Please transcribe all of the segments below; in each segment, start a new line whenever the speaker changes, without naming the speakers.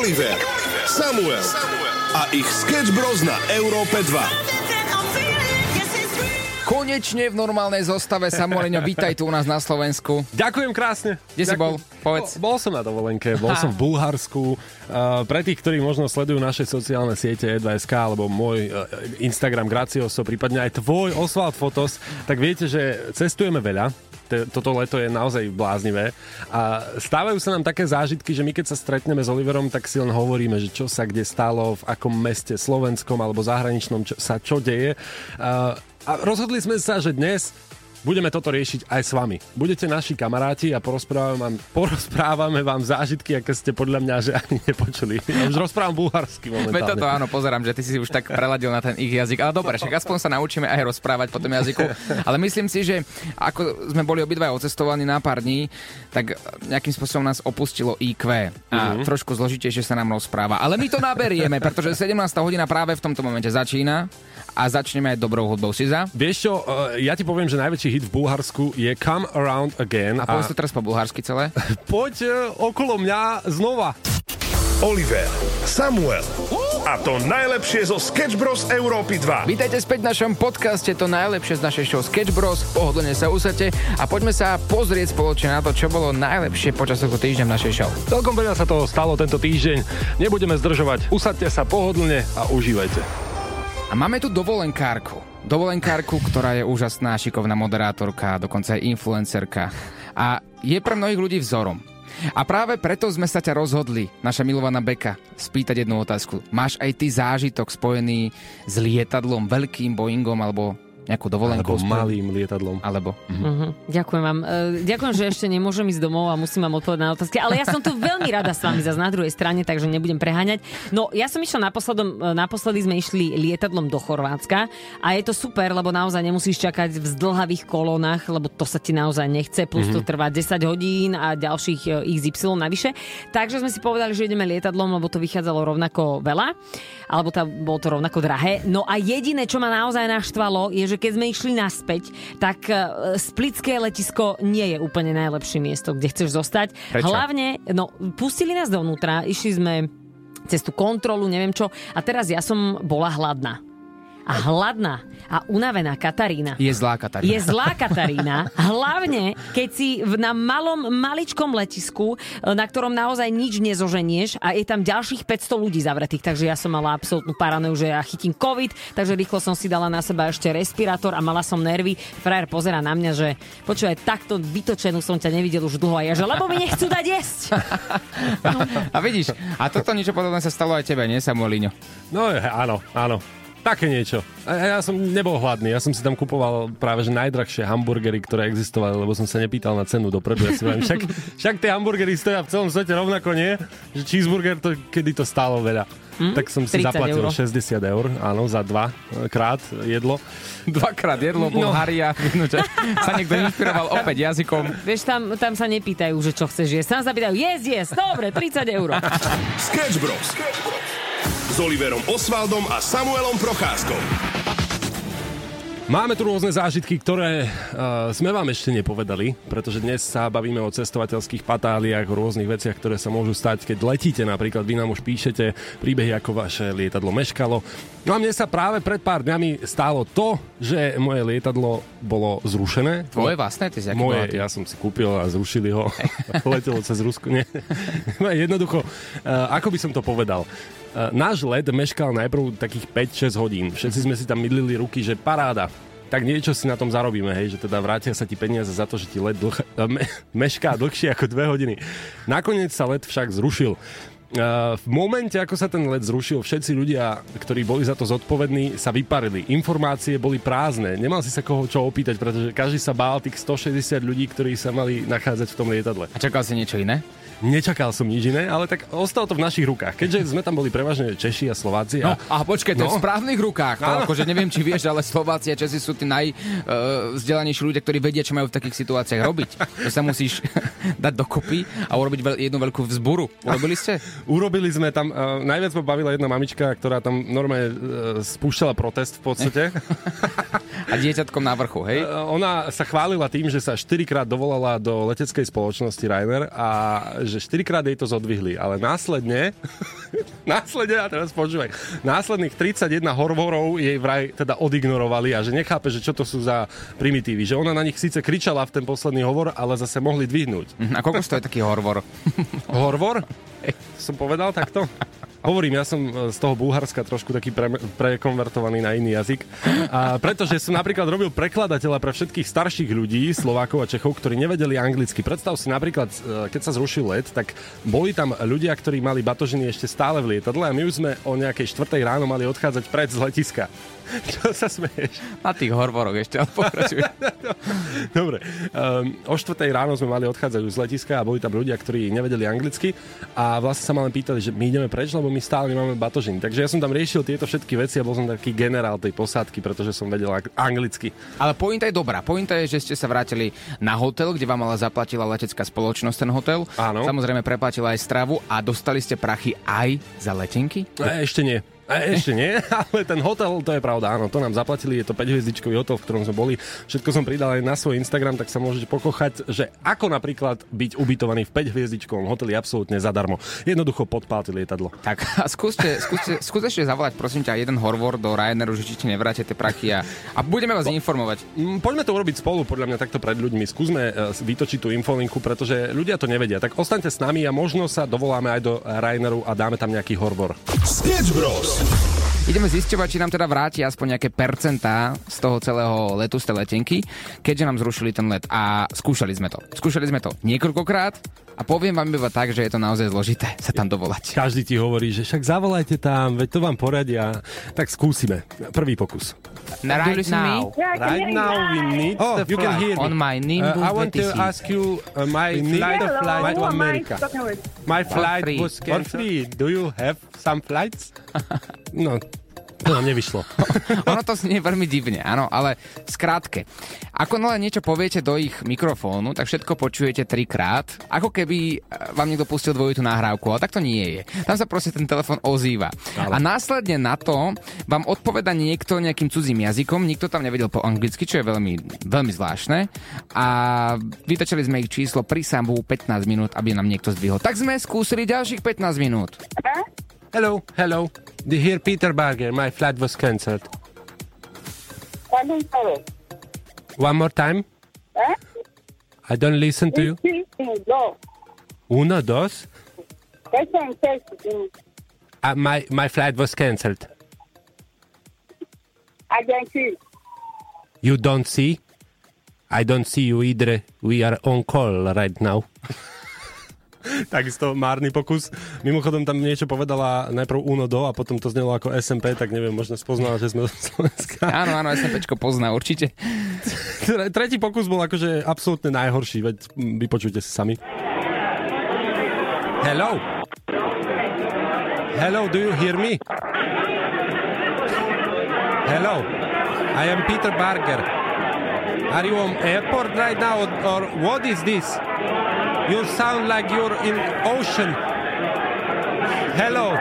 Oliver, Samuel a ich Sketch Bros na Európe 2.
Konečne v normálnej zostave Samuelino, vítaj tu u nás na Slovensku.
Ďakujem krásne.
Kde si bol? Povedz.
Bol, bol som na dovolenke, bol som v Bulharsku. Uh, pre tých, ktorí možno sledujú naše sociálne siete E2SK alebo môj uh, Instagram Gracioso, prípadne aj tvoj Oswald Fotos, tak viete, že cestujeme veľa toto leto je naozaj bláznivé. A stávajú sa nám také zážitky, že my keď sa stretneme s Oliverom, tak si len hovoríme, že čo sa kde stalo, v akom meste slovenskom alebo zahraničnom čo, sa čo deje. A, a rozhodli sme sa, že dnes budeme toto riešiť aj s vami. Budete naši kamaráti a porozprávame vám, porozprávame vám zážitky, aké ste podľa mňa že ani nepočuli. Ja už rozprávam bulharsky momentálne.
Veď toto áno, pozerám, že ty si už tak preladil na ten ich jazyk. Ale dobre, však aspoň sa naučíme aj rozprávať po tom jazyku. Ale myslím si, že ako sme boli obidva ocestovaní na pár dní, tak nejakým spôsobom nás opustilo IQ a mm-hmm. trošku zložitejšie sa nám rozpráva. Ale my to naberieme, pretože 17. hodina práve v tomto momente začína a začneme aj dobrou hudbou. Si za?
Vieš čo, eh, ja ti poviem, že najväčší hit v Bulharsku je Come Around Again.
A povedz to teraz po bulharsky celé.
Poď uh, okolo mňa znova.
Oliver, Samuel a to najlepšie zo Sketch Bros. Európy 2.
Vítajte späť v našom podcaste, to najlepšie z našej show Sketch Bros. Pohodlne sa usate a poďme sa pozrieť spoločne na to, čo bolo najlepšie počas toho týždňa v našej show.
Celkom veľa sa toho stalo tento týždeň. Nebudeme zdržovať. Usadte sa pohodlne a užívajte.
A máme tu dovolenkárku. Dovolenkárku, ktorá je úžasná, šikovná moderátorka, dokonca aj influencerka. A je pre mnohých ľudí vzorom. A práve preto sme sa ťa rozhodli, naša milovaná Beka, spýtať jednu otázku. Máš aj ty zážitok spojený s lietadlom, veľkým Boeingom alebo nejakú dovolenku.
Alebo malým lietadlom.
Alebo.
Uh-huh. Uh-huh. Ďakujem vám. Uh, ďakujem, že ešte nemôžem ísť domov a musím vám odpovedať na otázky, ale ja som tu veľmi rada s vami zase na druhej strane, takže nebudem preháňať. No, ja som išla naposledom, e, naposledy sme išli lietadlom do Chorvátska a je to super, lebo naozaj nemusíš čakať v zdlhavých kolónach, lebo to sa ti naozaj nechce, plus uh-huh. to trvá 10 hodín a ďalších e, XY navyše. Takže sme si povedali, že ideme lietadlom, lebo to vychádzalo rovnako veľa, alebo to, bolo to rovnako drahé. No a jediné, čo ma naozaj naštvalo, je, že keď sme išli naspäť, tak e, Splitské letisko nie je úplne najlepšie miesto, kde chceš zostať.
Prečo?
Hlavne, no, pustili nás dovnútra, išli sme cez tú kontrolu, neviem čo, a teraz ja som bola hladná a hladná a unavená Katarína.
Je zlá Katarína.
Je zlá Katarína. Hlavne, keď si v, na malom, maličkom letisku, e, na ktorom naozaj nič nezoženieš a je tam ďalších 500 ľudí zavretých. Takže ja som mala absolútnu paranoju, že ja chytím COVID, takže rýchlo som si dala na seba ešte respirátor a mala som nervy. Frajer pozera na mňa, že počúvaj, takto vytočenú som ťa nevidel už dlho a ja, že lebo mi nechcú dať jesť.
a vidíš, a toto niečo podobné sa stalo aj tebe, nie Samuelíňo?
No áno, áno. Také niečo. A ja som nebol hladný, ja som si tam kupoval práve že najdrahšie hamburgery, ktoré existovali, lebo som sa nepýtal na cenu dopredu. Ja si viem, však, však tie hamburgery stoja v celom svete rovnako, nie? Že cheeseburger, to, kedy to stálo veľa. Mm, tak som si zaplatil euro. 60 eur, áno, za dva krát jedlo.
Dvakrát jedlo, Bulhária, no. sa niekto inšpiroval opäť jazykom.
Vieš, tam, tam sa nepýtajú, že čo chceš jesť. Tam sa pýtajú, jesť, jesť, dobre, 30 eur.
Sketch Bros. Sketch Bros s Oliverom Osvaldom a Samuelom Procházkou.
Máme tu rôzne zážitky, ktoré uh, sme vám ešte nepovedali, pretože dnes sa bavíme o cestovateľských patáliách, o rôznych veciach, ktoré sa môžu stať, keď letíte. Napríklad vy nám už píšete príbehy, ako vaše lietadlo meškalo. No a mne sa práve pred pár dňami stálo to, že moje lietadlo bolo zrušené.
Tvoje vlastné? Ty si
Moje, ja som si kúpil a zrušili ho. Letelo cez Rusku. Nie. Jednoducho, uh, ako by som to povedal? Uh, náš let meškal najprv takých 5-6 hodín. Všetci sme si tam mydlili ruky, že paráda, tak niečo si na tom zarobíme, hej, že teda vrátia sa ti peniaze za to, že ti let dlh- me- mešká dlhšie ako 2 hodiny. Nakoniec sa let však zrušil. V momente, ako sa ten let zrušil, všetci ľudia, ktorí boli za to zodpovední, sa vyparili. Informácie boli prázdne. Nemal si sa koho čo opýtať, pretože každý sa bál tých 160 ľudí, ktorí sa mali nachádzať v tom lietadle.
A čakal si niečo iné?
Nečakal som nič iné, ale tak ostalo to v našich rukách. Keďže sme tam boli prevažne Češi a Slováci.
A... No, a počkaj, to no. v správnych rukách. To, akože neviem, či vieš, ale Slováci a Česi sú tí najvzdelanejší uh, ľudia, ktorí vedia, čo majú v takých situáciách robiť. To sa musíš dať dokopy a urobiť veľ, jednu veľkú vzburu. Urobili ste?
Urobili sme tam, uh, najviac ma bavila jedna mamička, ktorá tam normálne uh, spúšťala protest v podstate.
A dieťatkom na vrchu, hej?
Uh, ona sa chválila tým, že sa štyrikrát dovolala do leteckej spoločnosti Ryanair a že štyrikrát jej to zodvihli, ale následne, následne, a teraz počúvaj, následných 31 horvorov jej vraj teda odignorovali a že nechápe, že čo to sú za primitívy. Že ona na nich síce kričala v ten posledný hovor, ale zase mohli dvihnúť.
Mhm, A koľko stojí taký horvor?
Horvor? Som povedal takto? Hovorím, ja som e, z toho Bulharska trošku taký pre, prekonvertovaný na iný jazyk. A pretože som napríklad robil prekladateľa pre všetkých starších ľudí, Slovákov a Čechov, ktorí nevedeli anglicky. Predstav si napríklad, e, keď sa zrušil let, tak boli tam ľudia, ktorí mali batožiny ešte stále v lietadle a my už sme o nejakej štvrtej ráno mali odchádzať pred z letiska. Čo sa smeješ?
Na tých horvoroch ešte, ale pokračuj.
Dobre. Um, o 4 ráno sme mali odchádzať už z letiska a boli tam ľudia, ktorí nevedeli anglicky a vlastne sa ma len pýtali, že my ideme preč, lebo my stále nemáme batožiny. Takže ja som tam riešil tieto všetky veci a bol som taký generál tej posádky, pretože som vedel ang- anglicky.
Ale pointa je dobrá. Pointa je, že ste sa vrátili na hotel, kde vám ale zaplatila letecká spoločnosť ten hotel.
Áno.
Samozrejme preplatila aj stravu a dostali ste prachy aj za letenky?
E, ešte nie. E, ešte nie, ale ten hotel, to je pravda, áno, to nám zaplatili, je to 5-hviezdičkový hotel, v ktorom sme boli. Všetko som pridal aj na svoj Instagram, tak sa môžete pokochať, že ako napríklad byť ubytovaný v 5-hviezdičkovom hoteli absolútne zadarmo. Jednoducho podpálti lietadlo.
Tak a skúste, skúste, skúste ešte zavolať, prosím ťa, jeden horvor do Ryanairu, že či ti nevráte tie prachy a, a budeme vás informovať.
Mm, Poďme to urobiť spolu, podľa mňa takto pred ľuďmi. Skúsme e, vytočiť tú infolinku, pretože ľudia to nevedia. Tak ostaňte s nami a možno sa dovoláme aj do Raineru a dáme tam nejaký horvor.
Sketch Bros.
Ideme zisťovať, či nám teda vráti aspoň nejaké percentá z toho celého letu, z tej letenky, keďže nám zrušili ten let a skúšali sme to. Skúšali sme to niekoľkokrát a poviem vám iba tak, že je to naozaj zložité sa tam dovolať.
Každý ti hovorí, že však zavolajte tam, veď to vám poradia. Tak skúsime. Prvý pokus.
Right now,
Right now we need oh,
the
you can
flight.
hear me.
on my Nimbus
Uh, I want to
26.
ask you, uh, my flight,
the flight to America.
My flight was
free, do you have some flights? No, to nám nevyšlo.
ono to znie veľmi divne, áno, ale skrátke. Ako len niečo poviete do ich mikrofónu, tak všetko počujete trikrát, ako keby e, vám niekto pustil dvojitú nahrávku, ale tak to nie je. Tam sa proste ten telefon ozýva. A následne na to vám odpoveda niekto nejakým cudzím jazykom, nikto tam nevedel po anglicky, čo je veľmi, veľmi zvláštne. A vytočili sme ich číslo pri sambu 15 minút, aby nám niekto zdvihol. Tak sme skúsili ďalších 15 minút.
Hello, hello. The here Peter Barger. My flight was cancelled. One more time. I don't listen to you. Uno, dos. Uh, my my flight was cancelled. I don't see. You don't see? I don't see you either. We are on call right now.
Takisto márny pokus. Mimochodom tam niečo povedala najprv Uno do a potom to znelo ako SMP, tak neviem, možno spoznala, že sme zo Slovenska.
Áno, áno, SNPčko pozná určite.
Tre- Tretí pokus bol akože absolútne najhorší, veď vypočujte si sami.
Hello. Hello, do you hear me? Hello. I am Peter Barger. Are you on airport right now or, or what is this? You sound like you're in ocean. Hello.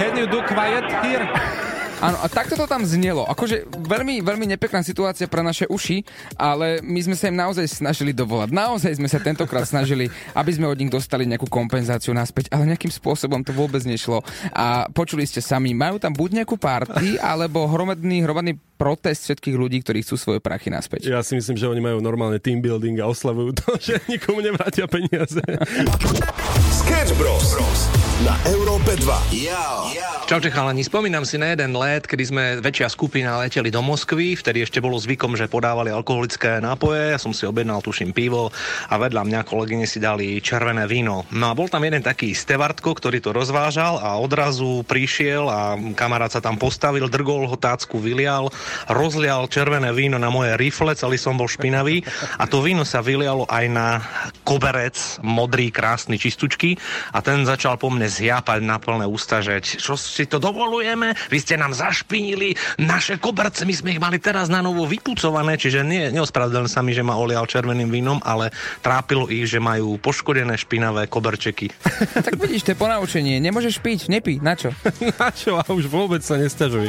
Can you do quiet here?
Áno, a takto to tam znelo. Akože veľmi, veľmi nepekná situácia pre naše uši, ale my sme sa im naozaj snažili dovolať. Naozaj sme sa tentokrát snažili, aby sme od nich dostali nejakú kompenzáciu naspäť, ale nejakým spôsobom to vôbec nešlo. A počuli ste sami, majú tam buď nejakú party, alebo hromadný, hromadný protest všetkých ľudí, ktorí chcú svoje prachy naspäť.
Ja si myslím, že oni majú normálne team building a oslavujú to, že nikomu nevrátia peniaze.
Sketch Bros. Na Európe 2.
Čaute chalani, spomínam si na jeden let, kedy sme väčšia skupina leteli do Moskvy, vtedy ešte bolo zvykom, že podávali alkoholické nápoje, ja som si objednal, tuším, pivo a vedľa mňa kolegyne si dali červené víno. No a bol tam jeden taký stevartko, ktorý to rozvážal a odrazu prišiel a kamarát sa tam postavil, drgol ho tácku, vylial rozlial červené víno na moje rifle, celý som bol špinavý a to víno sa vylialo aj na koberec, modrý, krásny, čistučky a ten začal po mne zjapať na plné ústa, že čo si to dovolujeme, vy ste nám zašpinili naše koberce, my sme ich mali teraz na novo vypucované, čiže nie, neospravedlňujem sa mi, že ma olial červeným vínom, ale trápilo ich, že majú poškodené špinavé koberčeky.
tak vidíš, to je ponaučenie. Nemôžeš piť, nepí, na čo?
na čo? A už vôbec sa nestažuj.